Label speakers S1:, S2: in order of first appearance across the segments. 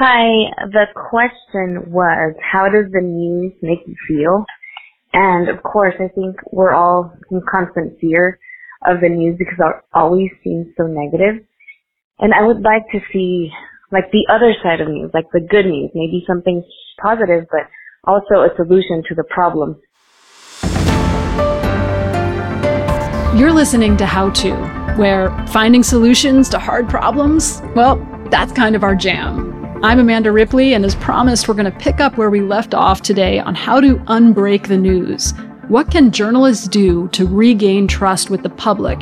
S1: Hi, the question was, how does the news make you feel? And of course, I think we're all in constant fear of the news because it always seems so negative. And I would like to see like the other side of news, like the good news, maybe something positive, but also a solution to the problem.
S2: You're listening to How To, where finding solutions to hard problems, well, that's kind of our jam. I'm Amanda Ripley, and as promised, we're going to pick up where we left off today on how to unbreak the news. What can journalists do to regain trust with the public?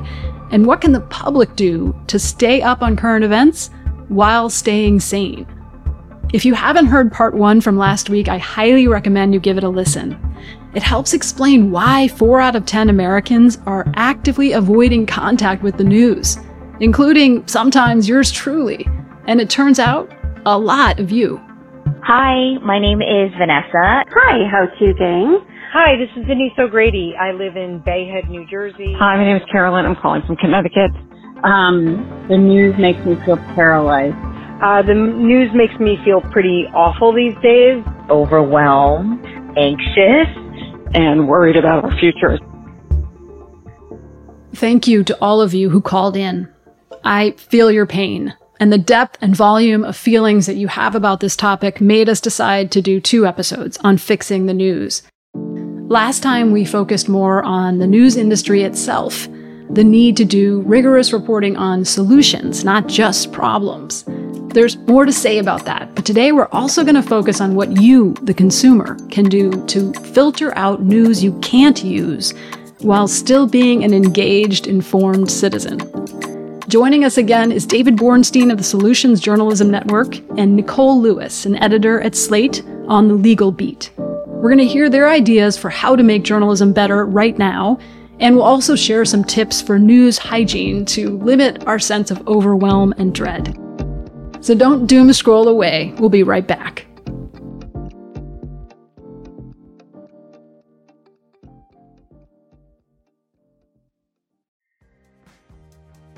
S2: And what can the public do to stay up on current events while staying sane? If you haven't heard part one from last week, I highly recommend you give it a listen. It helps explain why 4 out of 10 Americans are actively avoiding contact with the news, including sometimes yours truly. And it turns out a lot of you.
S3: Hi, my name is Vanessa.
S4: Hi, How To Gang.
S5: Hi, this is Denise O'Grady. I live in Bay Head, New Jersey.
S6: Hi, my name is Carolyn. I'm calling from Connecticut. Um, the news makes me feel paralyzed.
S5: Uh, the news makes me feel pretty awful these days.
S3: Overwhelmed, anxious,
S6: and worried about our future.
S2: Thank you to all of you who called in. I feel your pain and the depth and volume of feelings that you have about this topic made us decide to do two episodes on fixing the news. Last time we focused more on the news industry itself, the need to do rigorous reporting on solutions, not just problems. There's more to say about that, but today we're also going to focus on what you, the consumer, can do to filter out news you can't use while still being an engaged, informed citizen. Joining us again is David Bornstein of the Solutions Journalism Network and Nicole Lewis, an editor at Slate on the legal beat. We're going to hear their ideas for how to make journalism better right now, and we'll also share some tips for news hygiene to limit our sense of overwhelm and dread. So don't doom scroll away. We'll be right back.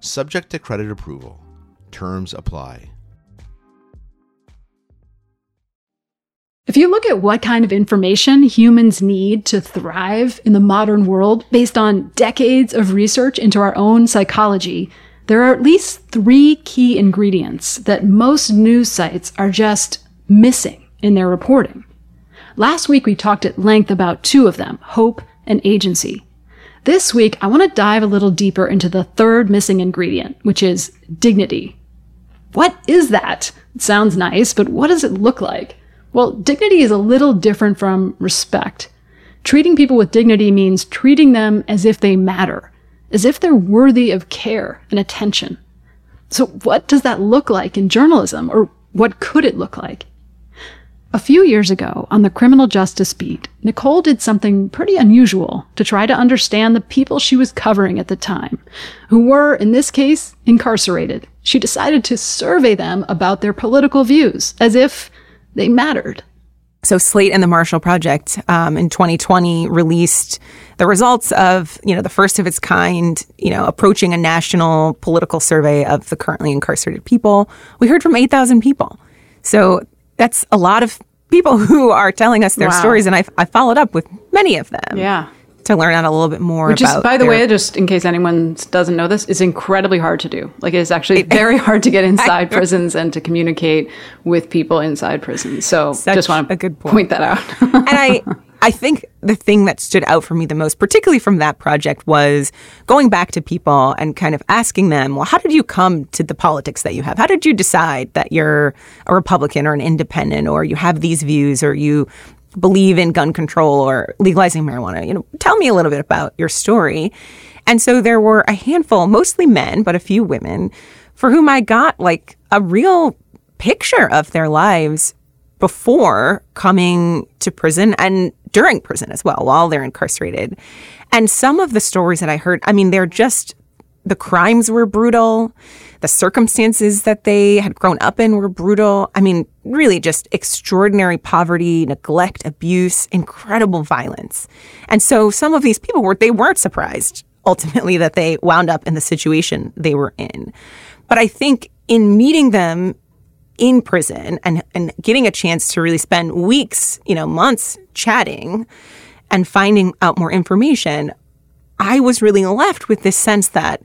S7: Subject to credit approval. Terms apply.
S2: If you look at what kind of information humans need to thrive in the modern world based on decades of research into our own psychology, there are at least three key ingredients that most news sites are just missing in their reporting. Last week we talked at length about two of them, hope and agency. This week, I want to dive a little deeper into the third missing ingredient, which is dignity. What is that? It sounds nice, but what does it look like? Well, dignity is a little different from respect. Treating people with dignity means treating them as if they matter, as if they're worthy of care and attention. So, what does that look like in journalism, or what could it look like? A few years ago, on the criminal justice beat, Nicole did something pretty unusual to try to understand the people she was covering at the time, who were, in this case, incarcerated. She decided to survey them about their political views, as if they mattered.
S4: So Slate and the Marshall Project um, in 2020 released the results of you know the first of its kind you know approaching a national political survey of the currently incarcerated people. We heard from 8,000 people. So that's a lot of people who are telling us their wow. stories, and I, I followed up with many of them.
S2: Yeah.
S4: To learn out a little bit more
S2: Which
S4: is,
S2: by the their... way, just in case anyone doesn't know this, is incredibly hard to do. Like, it's actually very hard to get inside prisons and to communicate with people inside prisons. So, Such just want to good point. point that out.
S4: and I, I think the thing that stood out for me the most, particularly from that project, was going back to people and kind of asking them, well, how did you come to the politics that you have? How did you decide that you're a Republican or an independent or you have these views or you believe in gun control or legalizing marijuana? You know, tell me a little bit about your story. And so there were a handful, mostly men, but a few women, for whom I got like a real picture of their lives before coming to prison and during prison as well, while they're incarcerated. And some of the stories that I heard, I mean, they're just the crimes were brutal. The circumstances that they had grown up in were brutal. I mean, really just extraordinary poverty, neglect, abuse, incredible violence. And so some of these people were, they weren't surprised ultimately that they wound up in the situation they were in. But I think in meeting them in prison and, and getting a chance to really spend weeks, you know, months chatting and finding out more information, I was really left with this sense that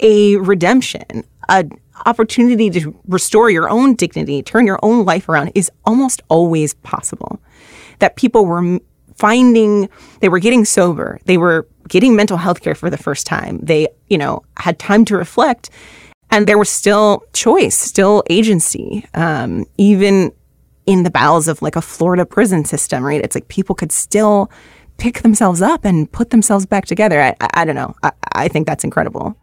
S4: a redemption, an opportunity to restore your own dignity, turn your own life around is almost always possible. That people were finding, they were getting sober, they were getting mental health care for the first time, they, you know, had time to reflect and there was still choice, still agency, um, even in the bowels of like a Florida prison system, right? It's like people could still pick themselves up and put themselves back together. I, I, I don't know. I, I think that's incredible.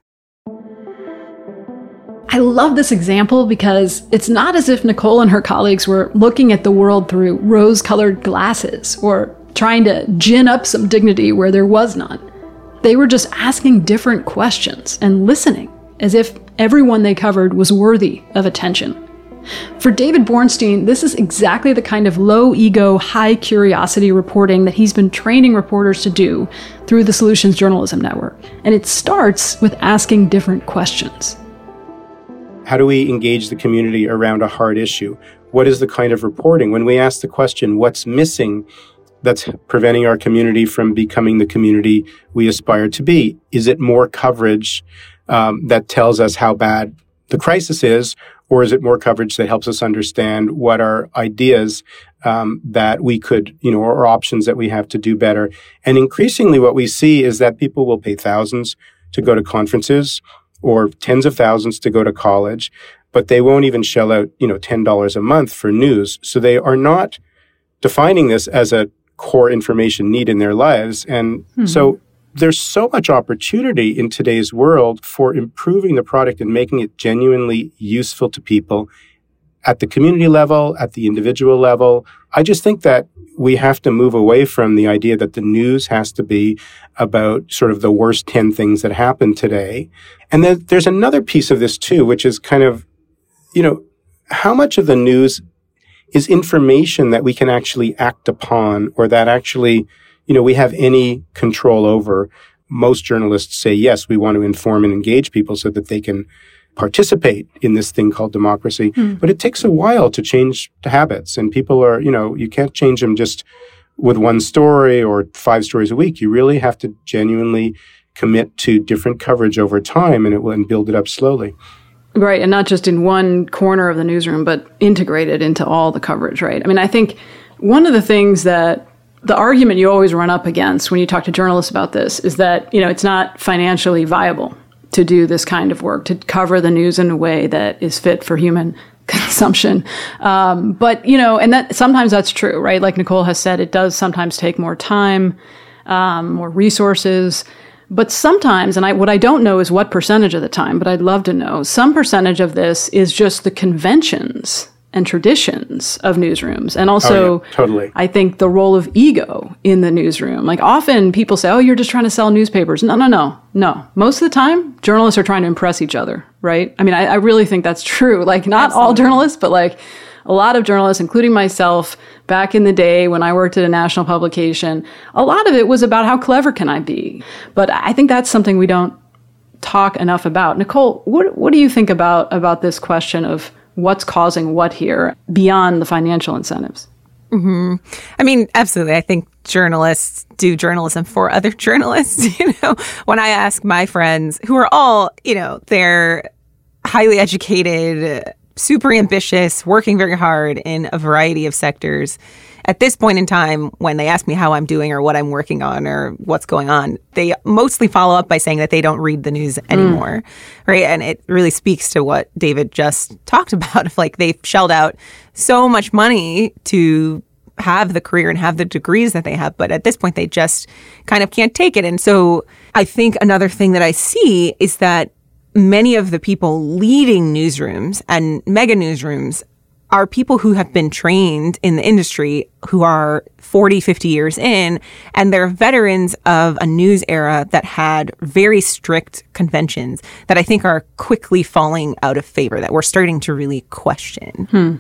S2: I love this example because it's not as if Nicole and her colleagues were looking at the world through rose colored glasses or trying to gin up some dignity where there was none. They were just asking different questions and listening as if everyone they covered was worthy of attention. For David Bornstein, this is exactly the kind of low ego, high curiosity reporting that he's been training reporters to do through the Solutions Journalism Network. And it starts with asking different questions.
S8: How do we engage the community around a hard issue? What is the kind of reporting? When we ask the question, what's missing that's preventing our community from becoming the community we aspire to be? Is it more coverage um, that tells us how bad the crisis is, or is it more coverage that helps us understand what are ideas um, that we could, you know, or options that we have to do better? And increasingly, what we see is that people will pay thousands to go to conferences or tens of thousands to go to college, but they won't even shell out, you know, ten dollars a month for news. So they are not defining this as a core information need in their lives, and mm-hmm. so there's so much opportunity in today's world for improving the product and making it genuinely useful to people at the community level, at the individual level. I just think that we have to move away from the idea that the news has to be about sort of the worst 10 things that happened today. And then there's another piece of this too, which is kind of, you know, how much of the news is information that we can actually act upon or that actually you know, we have any control over. Most journalists say, yes, we want to inform and engage people so that they can participate in this thing called democracy. Mm. But it takes a while to change the habits. And people are, you know, you can't change them just with one story or five stories a week. You really have to genuinely commit to different coverage over time and it will and build it up slowly.
S2: Right. And not just in one corner of the newsroom, but integrated into all the coverage, right? I mean, I think one of the things that the argument you always run up against when you talk to journalists about this is that you know it's not financially viable to do this kind of work to cover the news in a way that is fit for human consumption. Um, but you know and that sometimes that's true right? Like nicole has said it does sometimes take more time um, more resources. But sometimes and I, what i don't know is what percentage of the time but i'd love to know some percentage of this is just the conventions and traditions of newsrooms. And oh, also,
S8: oh, yeah, totally.
S2: I think the role of ego in the newsroom. Like often people say, oh, you're just trying to sell newspapers. No, no, no, no. Most of the time, journalists are trying to impress each other, right? I mean, I, I really think that's true. Like, not Absolutely. all journalists, but like a lot of journalists, including myself, back in the day when I worked at a national publication, a lot of it was about how clever can I be. But I think that's something we don't talk enough about. Nicole, what, what do you think about, about this question of what's causing what here beyond the financial incentives.
S4: Mm-hmm. I mean, absolutely. I think journalists do journalism for other journalists. You know, when I ask my friends who are all, you know, they're highly educated, super ambitious, working very hard in a variety of sectors at this point in time, when they ask me how I'm doing or what I'm working on or what's going on, they mostly follow up by saying that they don't read the news hmm. anymore. Mm. Right. And it really speaks to what David just talked about. Of like they've shelled out so much money to have the career and have the degrees that they have. But at this point, they just kind of can't take it. And so I think another thing that I see is that many of the people leading newsrooms and mega newsrooms are people who have been trained in the industry who are 40, 50 years in, and they're veterans of a news era that had very strict conventions that I think are quickly falling out of favor, that we're starting to really question.
S2: Hmm.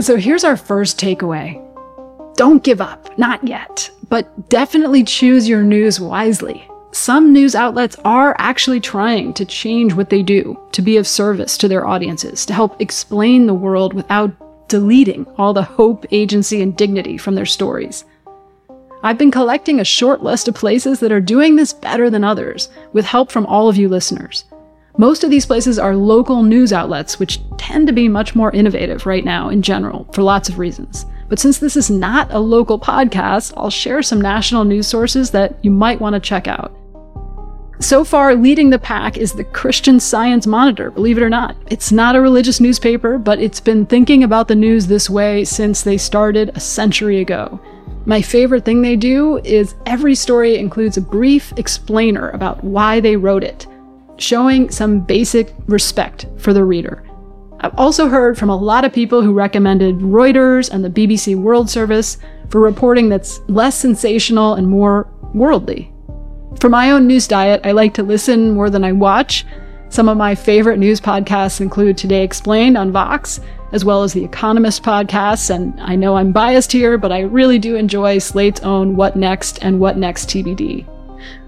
S2: So here's our first takeaway don't give up, not yet, but definitely choose your news wisely some news outlets are actually trying to change what they do to be of service to their audiences, to help explain the world without deleting all the hope, agency, and dignity from their stories. I've been collecting a short list of places that are doing this better than others, with help from all of you listeners. Most of these places are local news outlets, which tend to be much more innovative right now in general, for lots of reasons. But since this is not a local podcast, I'll share some national news sources that you might want to check out. So far, leading the pack is the Christian Science Monitor, believe it or not. It's not a religious newspaper, but it's been thinking about the news this way since they started a century ago. My favorite thing they do is every story includes a brief explainer about why they wrote it, showing some basic respect for the reader. I've also heard from a lot of people who recommended Reuters and the BBC World Service for reporting that's less sensational and more worldly. For my own news diet, I like to listen more than I watch. Some of my favorite news podcasts include Today Explained on Vox, as well as the Economist podcasts. And I know I'm biased here, but I really do enjoy Slate's own What Next and What Next TBD.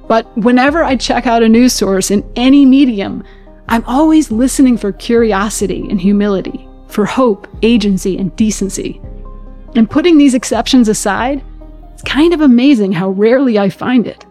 S2: But whenever I check out a news source in any medium, I'm always listening for curiosity and humility, for hope, agency, and decency. And putting these exceptions aside, it's kind of amazing how rarely I find it.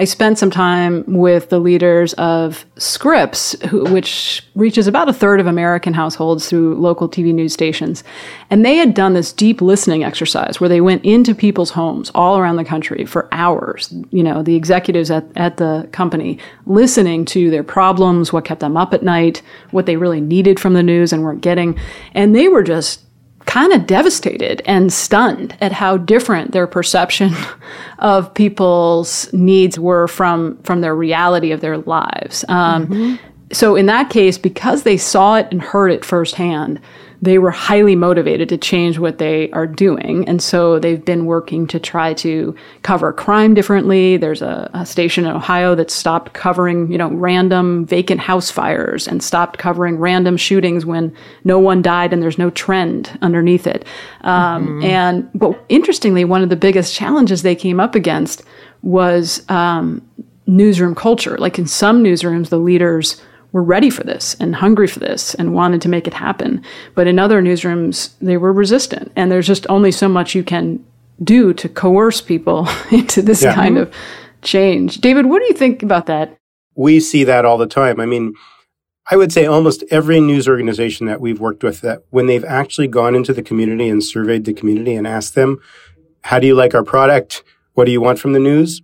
S2: I spent some time with the leaders of Scripps, who, which reaches about a third of American households through local TV news stations. And they had done this deep listening exercise where they went into people's homes all around the country for hours, you know, the executives at, at the company, listening to their problems, what kept them up at night, what they really needed from the news and weren't getting. And they were just kind of devastated and stunned at how different their perception of people's needs were from from their reality of their lives. Um, mm-hmm. So in that case, because they saw it and heard it firsthand, they were highly motivated to change what they are doing. And so they've been working to try to cover crime differently. There's a, a, station in Ohio that stopped covering, you know, random vacant house fires and stopped covering random shootings when no one died and there's no trend underneath it. Um, mm-hmm. And but interestingly, one of the biggest challenges they came up against was um, newsroom culture. Like in some newsrooms, the leaders were ready for this and hungry for this and wanted to make it happen. But in other newsrooms, they were resistant. And there's just only so much you can do to coerce people into this yeah. kind mm-hmm. of change. David, what do you think about that?
S8: We see that all the time. I mean, I would say almost every news organization that we've worked with that when they've actually gone into the community and surveyed the community and asked them, how do you like our product? What do you want from the news?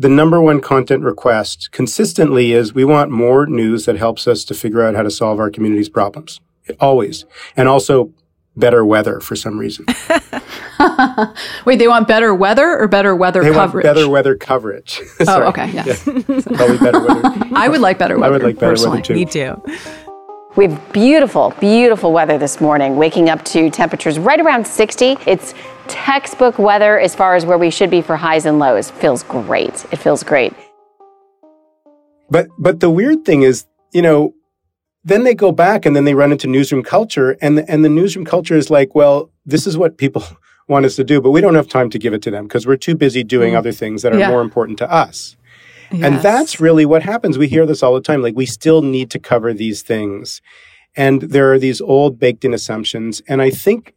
S8: The number one content request consistently is we want more news that helps us to figure out how to solve our community's problems. Always. And also better weather for some reason.
S2: Wait, they want better weather or better weather
S8: they
S2: coverage?
S8: Want better weather coverage.
S2: oh, okay. Yes.
S8: Yeah. Probably better weather.
S2: I would like better weather.
S8: I would like better
S2: personally.
S8: weather too.
S4: Me too.
S9: We have beautiful, beautiful weather this morning, waking up to temperatures right around 60. It's textbook weather as far as where we should be for highs and lows. Feels great. It feels great.
S8: But but the weird thing is, you know, then they go back and then they run into newsroom culture and the, and the newsroom culture is like, well, this is what people want us to do, but we don't have time to give it to them because we're too busy doing mm. other things that are yeah. more important to us. Yes. And that's really what happens. We hear this all the time. Like we still need to cover these things. And there are these old baked in assumptions. And I think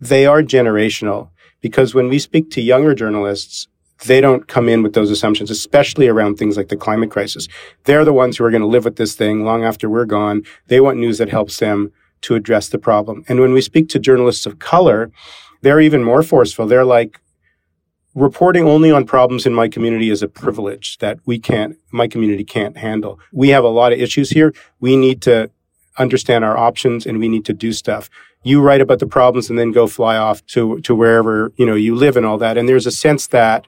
S8: they are generational because when we speak to younger journalists, they don't come in with those assumptions, especially around things like the climate crisis. They're the ones who are going to live with this thing long after we're gone. They want news that helps them to address the problem. And when we speak to journalists of color, they're even more forceful. They're like, reporting only on problems in my community is a privilege that we can't, my community can't handle. We have a lot of issues here. We need to understand our options and we need to do stuff. You write about the problems and then go fly off to, to wherever, you know, you live and all that. And there's a sense that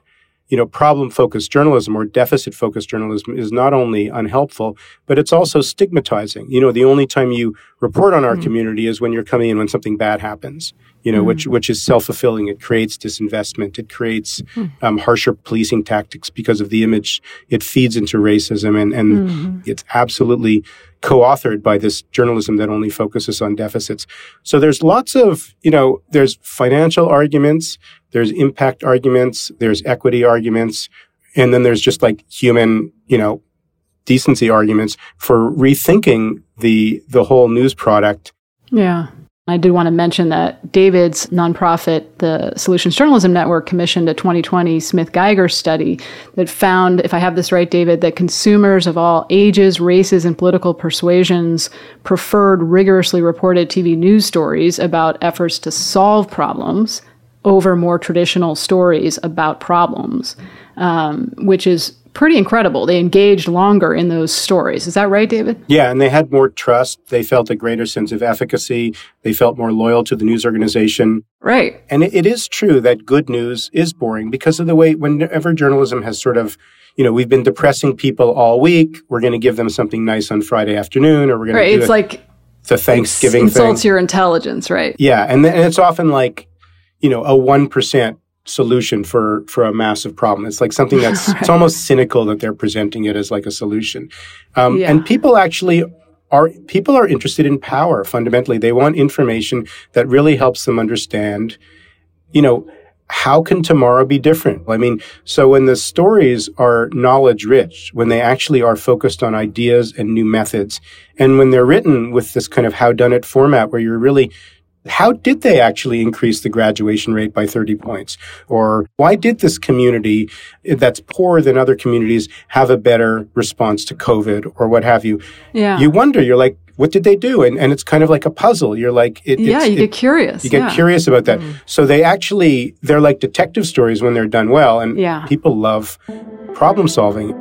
S8: you know, problem focused journalism or deficit focused journalism is not only unhelpful, but it's also stigmatizing. You know, the only time you report on our mm-hmm. community is when you're coming in when something bad happens, you know, mm-hmm. which, which is self fulfilling. It creates disinvestment. It creates mm-hmm. um, harsher policing tactics because of the image. It feeds into racism and, and mm-hmm. it's absolutely co-authored by this journalism that only focuses on deficits. So there's lots of, you know, there's financial arguments, there's impact arguments, there's equity arguments, and then there's just like human, you know, decency arguments for rethinking the the whole news product.
S2: Yeah. I did want to mention that David's nonprofit, the Solutions Journalism Network, commissioned a 2020 Smith Geiger study that found, if I have this right, David, that consumers of all ages, races, and political persuasions preferred rigorously reported TV news stories about efforts to solve problems over more traditional stories about problems, um, which is pretty incredible. They engaged longer in those stories. Is that right, David?
S8: Yeah, and they had more trust. They felt a greater sense of efficacy. They felt more loyal to the news organization.
S2: Right.
S8: And it, it is true that good news is boring because of the way, whenever journalism has sort of you know, we've been depressing people all week. We're going to give them something nice on Friday afternoon, or we're going
S2: right,
S8: to.
S2: It's it, like
S8: the Thanksgiving
S2: insults
S8: thing.
S2: your intelligence, right?
S8: Yeah, and, th- and it's often like, you know, a one percent solution for for a massive problem. It's like something that's right. it's almost cynical that they're presenting it as like a solution. Um, yeah. And people actually are people are interested in power fundamentally. They want information that really helps them understand, you know, how can tomorrow be different? I mean, so when the stories are knowledge rich, when they actually are focused on ideas and new methods, and when they're written with this kind of howdunit format where you're really how did they actually increase the graduation rate by 30 points? Or why did this community that's poorer than other communities have a better response to COVID or what have you?
S2: Yeah.
S8: You wonder, you're like, what did they do? And, and it's kind of like a puzzle. You're like,
S2: it, yeah, you it, get curious.
S8: You get
S2: yeah.
S8: curious about that. Mm. So they actually, they're like detective stories when they're done well. And
S2: yeah.
S8: people love problem solving.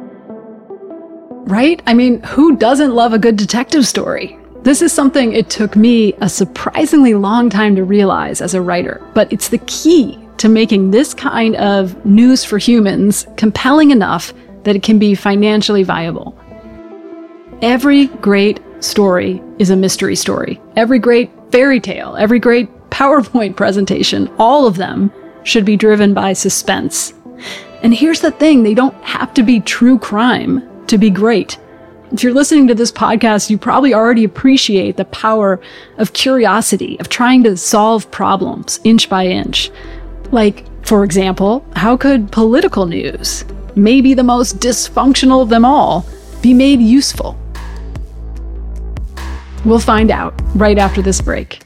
S2: Right? I mean, who doesn't love a good detective story? This is something it took me a surprisingly long time to realize as a writer, but it's the key to making this kind of news for humans compelling enough that it can be financially viable. Every great story is a mystery story. Every great fairy tale, every great PowerPoint presentation, all of them should be driven by suspense. And here's the thing they don't have to be true crime to be great. If you're listening to this podcast, you probably already appreciate the power of curiosity, of trying to solve problems inch by inch. Like, for example, how could political news, maybe the most dysfunctional of them all, be made useful? We'll find out right after this break.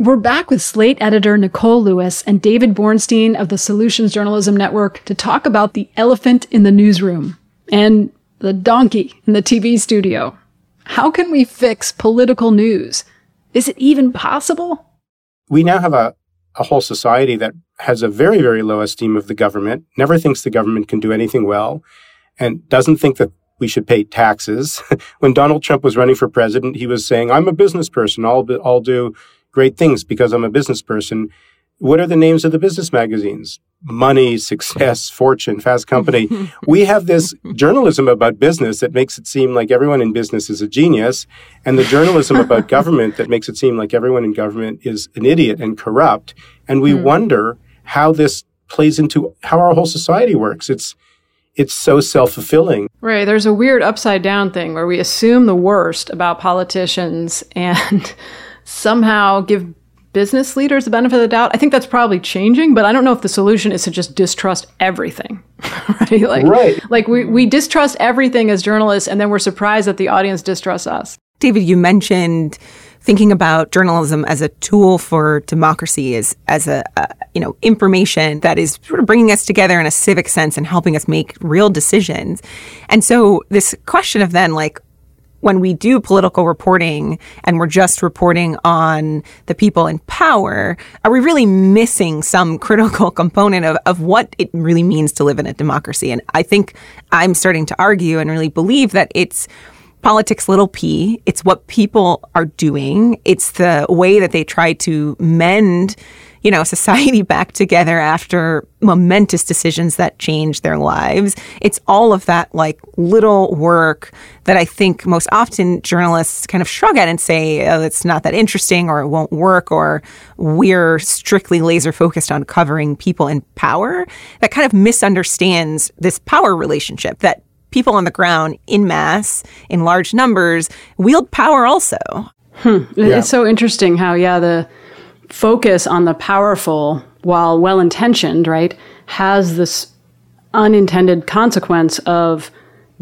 S2: We're back with Slate editor Nicole Lewis and David Bornstein of the Solutions Journalism Network to talk about the elephant in the newsroom and the donkey in the TV studio. How can we fix political news? Is it even possible?
S8: We now have a, a whole society that has a very, very low esteem of the government, never thinks the government can do anything well, and doesn't think that we should pay taxes. when Donald Trump was running for president, he was saying, I'm a business person. I'll, I'll do great things because I'm a business person. What are the names of the business magazines? Money, Success, Fortune, Fast Company. we have this journalism about business that makes it seem like everyone in business is a genius, and the journalism about government that makes it seem like everyone in government is an idiot and corrupt. And we mm. wonder how this plays into how our whole society works. It's it's so self fulfilling.
S2: Right. There's a weird upside down thing where we assume the worst about politicians and somehow give business leaders the benefit of the doubt. I think that's probably changing, but I don't know if the solution is to just distrust everything. right? Like,
S8: right.
S2: like we, we distrust everything as journalists and then we're surprised that the audience distrusts us.
S4: David, you mentioned thinking about journalism as a tool for democracy as as a, a, you know information that is sort of bringing us together in a civic sense and helping us make real decisions. And so this question of then like when we do political reporting and we're just reporting on the people in power, are we really missing some critical component of, of what it really means to live in a democracy? And I think I'm starting to argue and really believe that it's politics little p. It's what people are doing. It's the way that they try to mend you know, society back together after momentous decisions that changed their lives. It's all of that like little work that I think most often journalists kind of shrug at and say, oh, it's not that interesting or it won't work or we're strictly laser focused on covering people in power. That kind of misunderstands this power relationship that people on the ground in mass, in large numbers, wield power also.
S2: Hmm. Yeah. It's so interesting how, yeah, the focus on the powerful, while well intentioned, right, has this unintended consequence of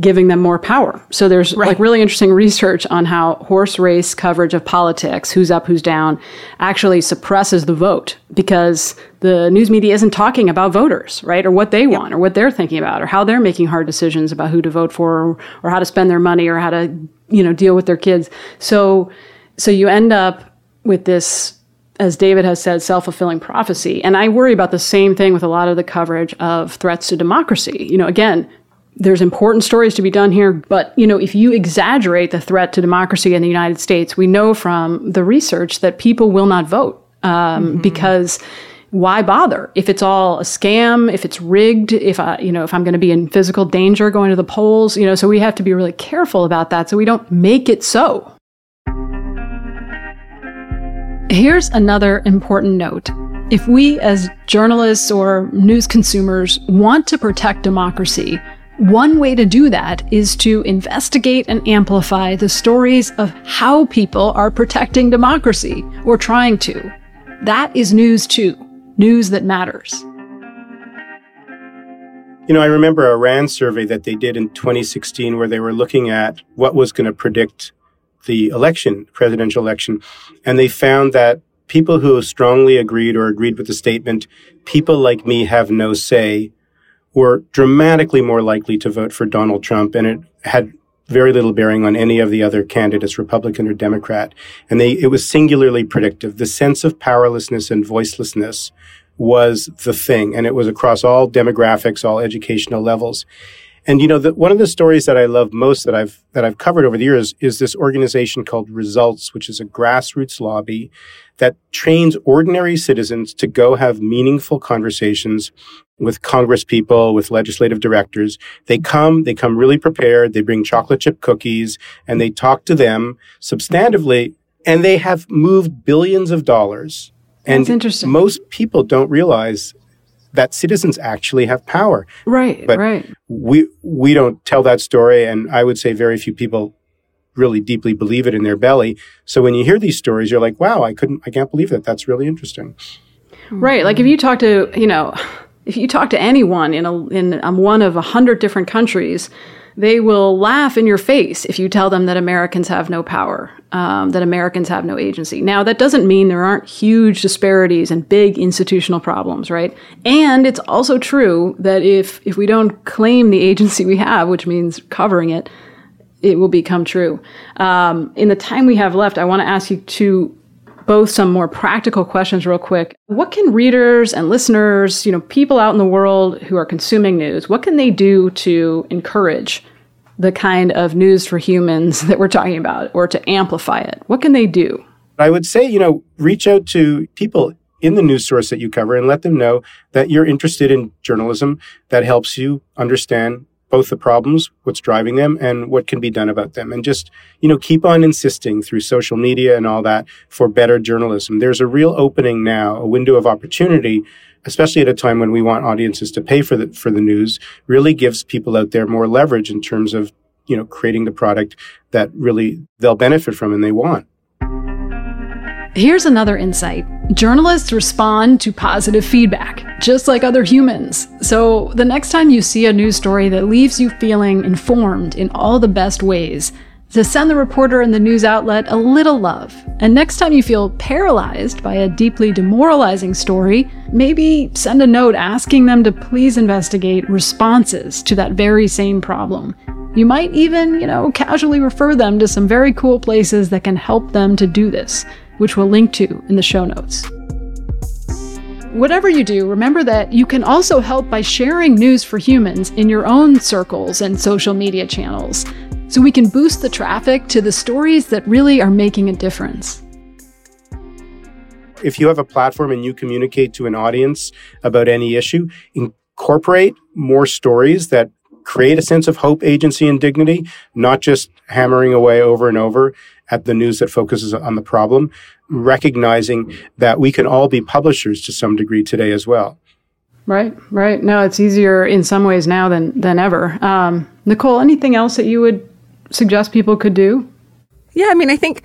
S2: giving them more power. So there's right. like really interesting research on how horse race coverage of politics, who's up, who's down, actually suppresses the vote because the news media isn't talking about voters, right? Or what they yep. want or what they're thinking about or how they're making hard decisions about who to vote for or, or how to spend their money or how to, you know, deal with their kids. So so you end up with this as David has said, self fulfilling prophecy. And I worry about the same thing with a lot of the coverage of threats to democracy. You know, again, there's important stories to be done here, but you know, if you exaggerate the threat to democracy in the United States, we know from the research that people will not vote um, mm-hmm. because why bother if it's all a scam if it's rigged if i you know if i'm going to be in physical danger going to the polls you know so we have to be really careful about that so we don't make it so Here's another important note. If we, as journalists or news consumers, want to protect democracy, one way to do that is to investigate and amplify the stories of how people are protecting democracy or trying to. That is news too, news that matters.
S8: You know, I remember a RAND survey that they did in 2016 where they were looking at what was going to predict the election, presidential election, and they found that people who strongly agreed or agreed with the statement, people like me have no say, were dramatically more likely to vote for Donald Trump, and it had very little bearing on any of the other candidates, Republican or Democrat. And they, it was singularly predictive. The sense of powerlessness and voicelessness was the thing, and it was across all demographics, all educational levels. And you know, the, one of the stories that I love most that I've that I've covered over the years is this organization called Results, which is a grassroots lobby that trains ordinary citizens to go have meaningful conversations with Congress people, with legislative directors. They come, they come really prepared. They bring chocolate chip cookies and they talk to them substantively and they have moved billions of dollars. And
S2: That's interesting.
S8: most people don't realize that citizens actually have power.
S2: Right,
S8: but
S2: right.
S8: We we don't tell that story and I would say very few people really deeply believe it in their belly. So when you hear these stories you're like, "Wow, I couldn't I can't believe that. That's really interesting."
S2: Right. Like if you talk to, you know, if you talk to anyone in a in um, one of a hundred different countries, they will laugh in your face if you tell them that Americans have no power, um, that Americans have no agency. Now, that doesn't mean there aren't huge disparities and big institutional problems, right? And it's also true that if if we don't claim the agency we have, which means covering it, it will become true. Um, in the time we have left, I want to ask you two both some more practical questions real quick. What can readers and listeners, you know, people out in the world who are consuming news, what can they do to encourage the kind of news for humans that we're talking about or to amplify it? What can they do?
S8: I would say, you know, reach out to people in the news source that you cover and let them know that you're interested in journalism that helps you understand both the problems, what's driving them, and what can be done about them. And just, you know, keep on insisting through social media and all that for better journalism. There's a real opening now, a window of opportunity, especially at a time when we want audiences to pay for the, for the news, really gives people out there more leverage in terms of, you know, creating the product that really they'll benefit from and they want.
S2: Here's another insight journalists respond to positive feedback, just like other humans. So the next time you see a news story that leaves you feeling informed in all the best ways, to send the reporter and the news outlet a little love. And next time you feel paralyzed by a deeply demoralizing story, maybe send a note asking them to please investigate responses to that very same problem. You might even, you know, casually refer them to some very cool places that can help them to do this which we'll link to in the show notes. Whatever you do, remember that you can also help by sharing news for humans in your own circles and social media channels, so we can boost the traffic to the stories that really are making a difference.
S8: If you have a platform and you communicate to an audience about any issue, incorporate more stories that create a sense of hope, agency, and dignity, not just hammering away over and over at the news that focuses on the problem, recognizing that we can all be publishers to some degree today as well.
S2: Right, right. No, it's easier in some ways now than than ever. Um, Nicole, anything else that you would suggest people could do?
S4: Yeah, I mean, I think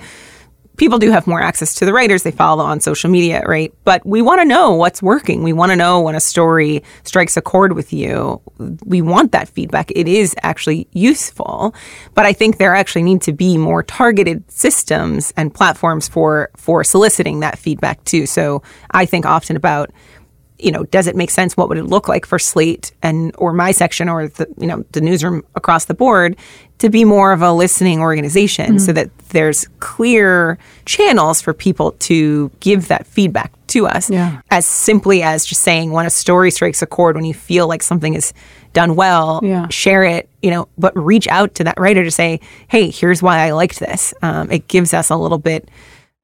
S4: people do have more access to the writers they follow on social media, right? But we want to know what's working. We want to know when a story strikes a chord with you. We want that feedback. It is actually useful, but I think there actually need to be more targeted systems and platforms for for soliciting that feedback too. So I think often about you know, does it make sense? What would it look like for Slate and or my section or the you know the newsroom across the board to be more of a listening organization, mm-hmm. so that there's clear channels for people to give that feedback to us,
S2: yeah.
S4: as simply as just saying when a story strikes a chord, when you feel like something is done well,
S2: yeah.
S4: share it, you know, but reach out to that writer to say, hey, here's why I liked this. Um, it gives us a little bit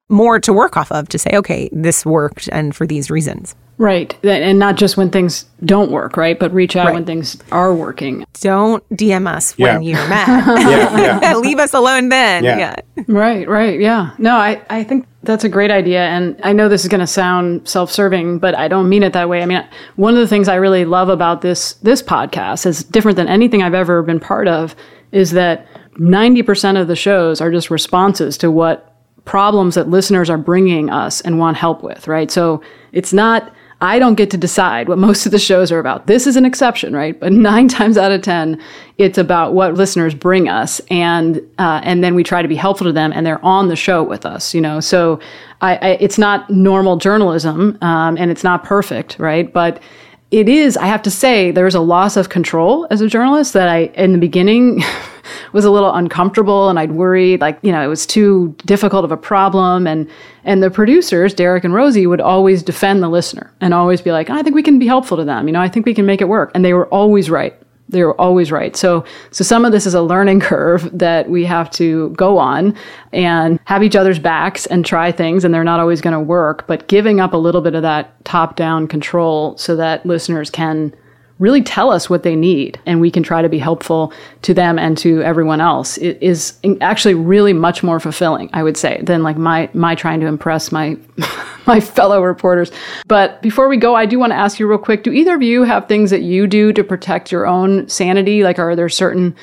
S4: more to work off of to say, okay, this worked and for these reasons.
S2: Right. And not just when things don't work, right? But reach out right. when things are working.
S4: Don't DM us yeah. when you're mad. yeah, yeah. Leave us alone then. Yeah.
S2: Right, right. Yeah. No, I, I think that's a great idea. And I know this is going to sound self serving, but I don't mean it that way. I mean, one of the things I really love about this, this podcast is different than anything I've ever been part of is that 90% of the shows are just responses to what problems that listeners are bringing us and want help with, right? So it's not I don't get to decide what most of the shows are about. This is an exception, right? But nine times out of 10, it's about what listeners bring us. And, uh, and then we try to be helpful to them and they're on the show with us, you know? So I, I it's not normal journalism um, and it's not perfect, right? But it is, I have to say, there's a loss of control as a journalist that I, in the beginning, was a little uncomfortable and I'd worry like, you know, it was too difficult of a problem. And, and the producers, Derek and Rosie, would always defend the listener and always be like, I think we can be helpful to them. You know, I think we can make it work. And they were always right they were always right. So, so some of this is a learning curve that we have to go on and have each other's backs and try things, and they're not always going to work. But giving up a little bit of that top-down control so that listeners can really tell us what they need and we can try to be helpful to them and to everyone else. It is actually really much more fulfilling i would say than like my my trying to impress my my fellow reporters. But before we go i do want to ask you real quick do either of you have things that you do to protect your own sanity? Like are there certain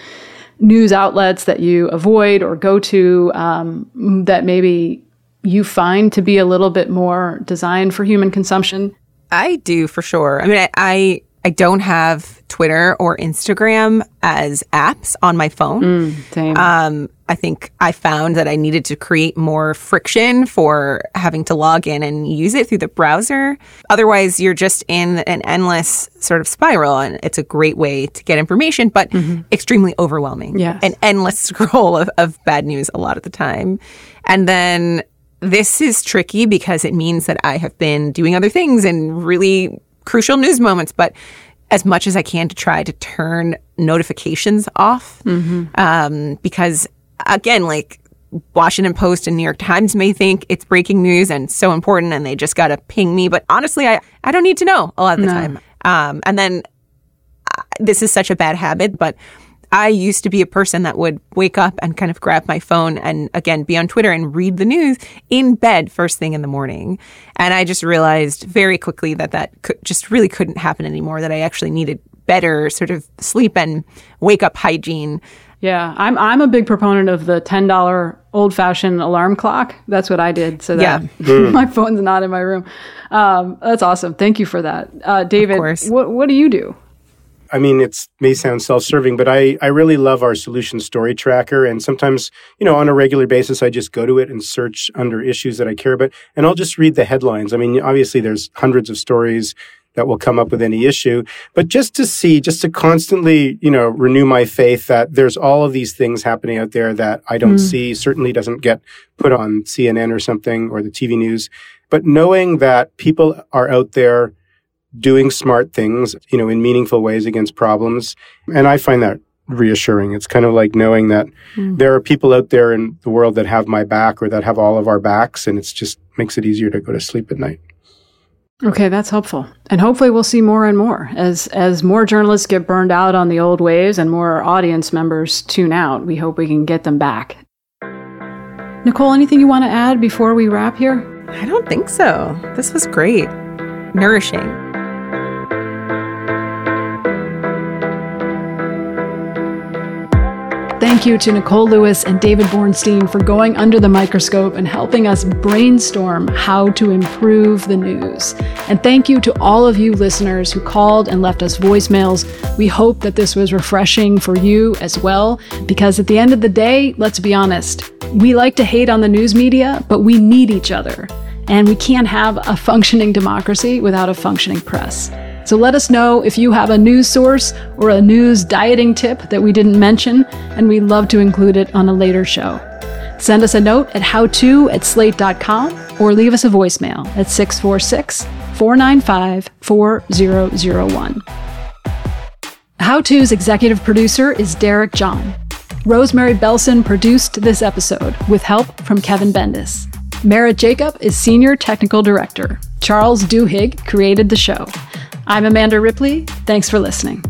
S2: news outlets that you avoid or go to um, that maybe you find to be a little bit more designed for human consumption?
S4: I do for sure. I mean, I, I I don't have Twitter or Instagram as apps on my phone.
S2: Mm.
S4: Um, I think I found that I needed to create more friction for having to log in and use it through the browser. Otherwise, you're just in an endless sort of spiral, and it's a great way to get information, but mm-hmm. extremely overwhelming.
S2: Yes.
S4: An endless scroll of, of bad news a lot of the time. And then this is tricky because it means that I have been doing other things and really crucial news moments, but as much as I can to try to turn notifications off. Mm-hmm. Um, because again, like Washington Post and New York Times may think it's breaking news and so important and they just got to ping me. But honestly, I, I don't need to know a lot of the no. time. Um, and then uh, this is such a bad habit, but I used to be a person that would wake up and kind of grab my phone and again be on Twitter and read the news in bed first thing in the morning. And I just realized very quickly that that could, just really couldn't happen anymore, that I actually needed better sort of sleep and wake up hygiene.
S2: Yeah, I'm I'm a big proponent of the ten dollar old fashioned alarm clock. That's what I did, so that yeah. My phone's not in my room. Um, that's awesome. Thank you for that, uh, David. What what do you do?
S8: I mean, it may sound self-serving, but I, I really love our solution story tracker. And sometimes, you know, on a regular basis, I just go to it and search under issues that I care about, and I'll just read the headlines. I mean, obviously, there's hundreds of stories that will come up with any issue, but just to see, just to constantly, you know, renew my faith that there's all of these things happening out there that I don't mm. see, certainly doesn't get put on CNN or something or the TV news. But knowing that people are out there doing smart things, you know, in meaningful ways against problems. And I find that reassuring. It's kind of like knowing that mm. there are people out there in the world that have my back or that have all of our backs, and it's just makes it easier to go to sleep at night.
S2: Okay, that's helpful. And hopefully we'll see more and more as as more journalists get burned out on the old ways and more audience members tune out. We hope we can get them back. Nicole, anything you want to add before we wrap here?
S4: I don't think so. This was great. Nourishing.
S2: Thank you to Nicole Lewis and David Bornstein for going under the microscope and helping us brainstorm how to improve the news. And thank you to all of you listeners who called and left us voicemails. We hope that this was refreshing for you as well, because at the end of the day, let's be honest, we like to hate on the news media, but we need each other. And we can't have a functioning democracy without a functioning press. So let us know if you have a news source or a news dieting tip that we didn't mention, and we'd love to include it on a later show. Send us a note at howto at slate.com or leave us a voicemail at 646 495 4001. How To's executive producer is Derek John. Rosemary Belson produced this episode with help from Kevin Bendis. Merritt Jacob is senior technical director. Charles Duhigg created the show. I'm Amanda Ripley. Thanks for listening.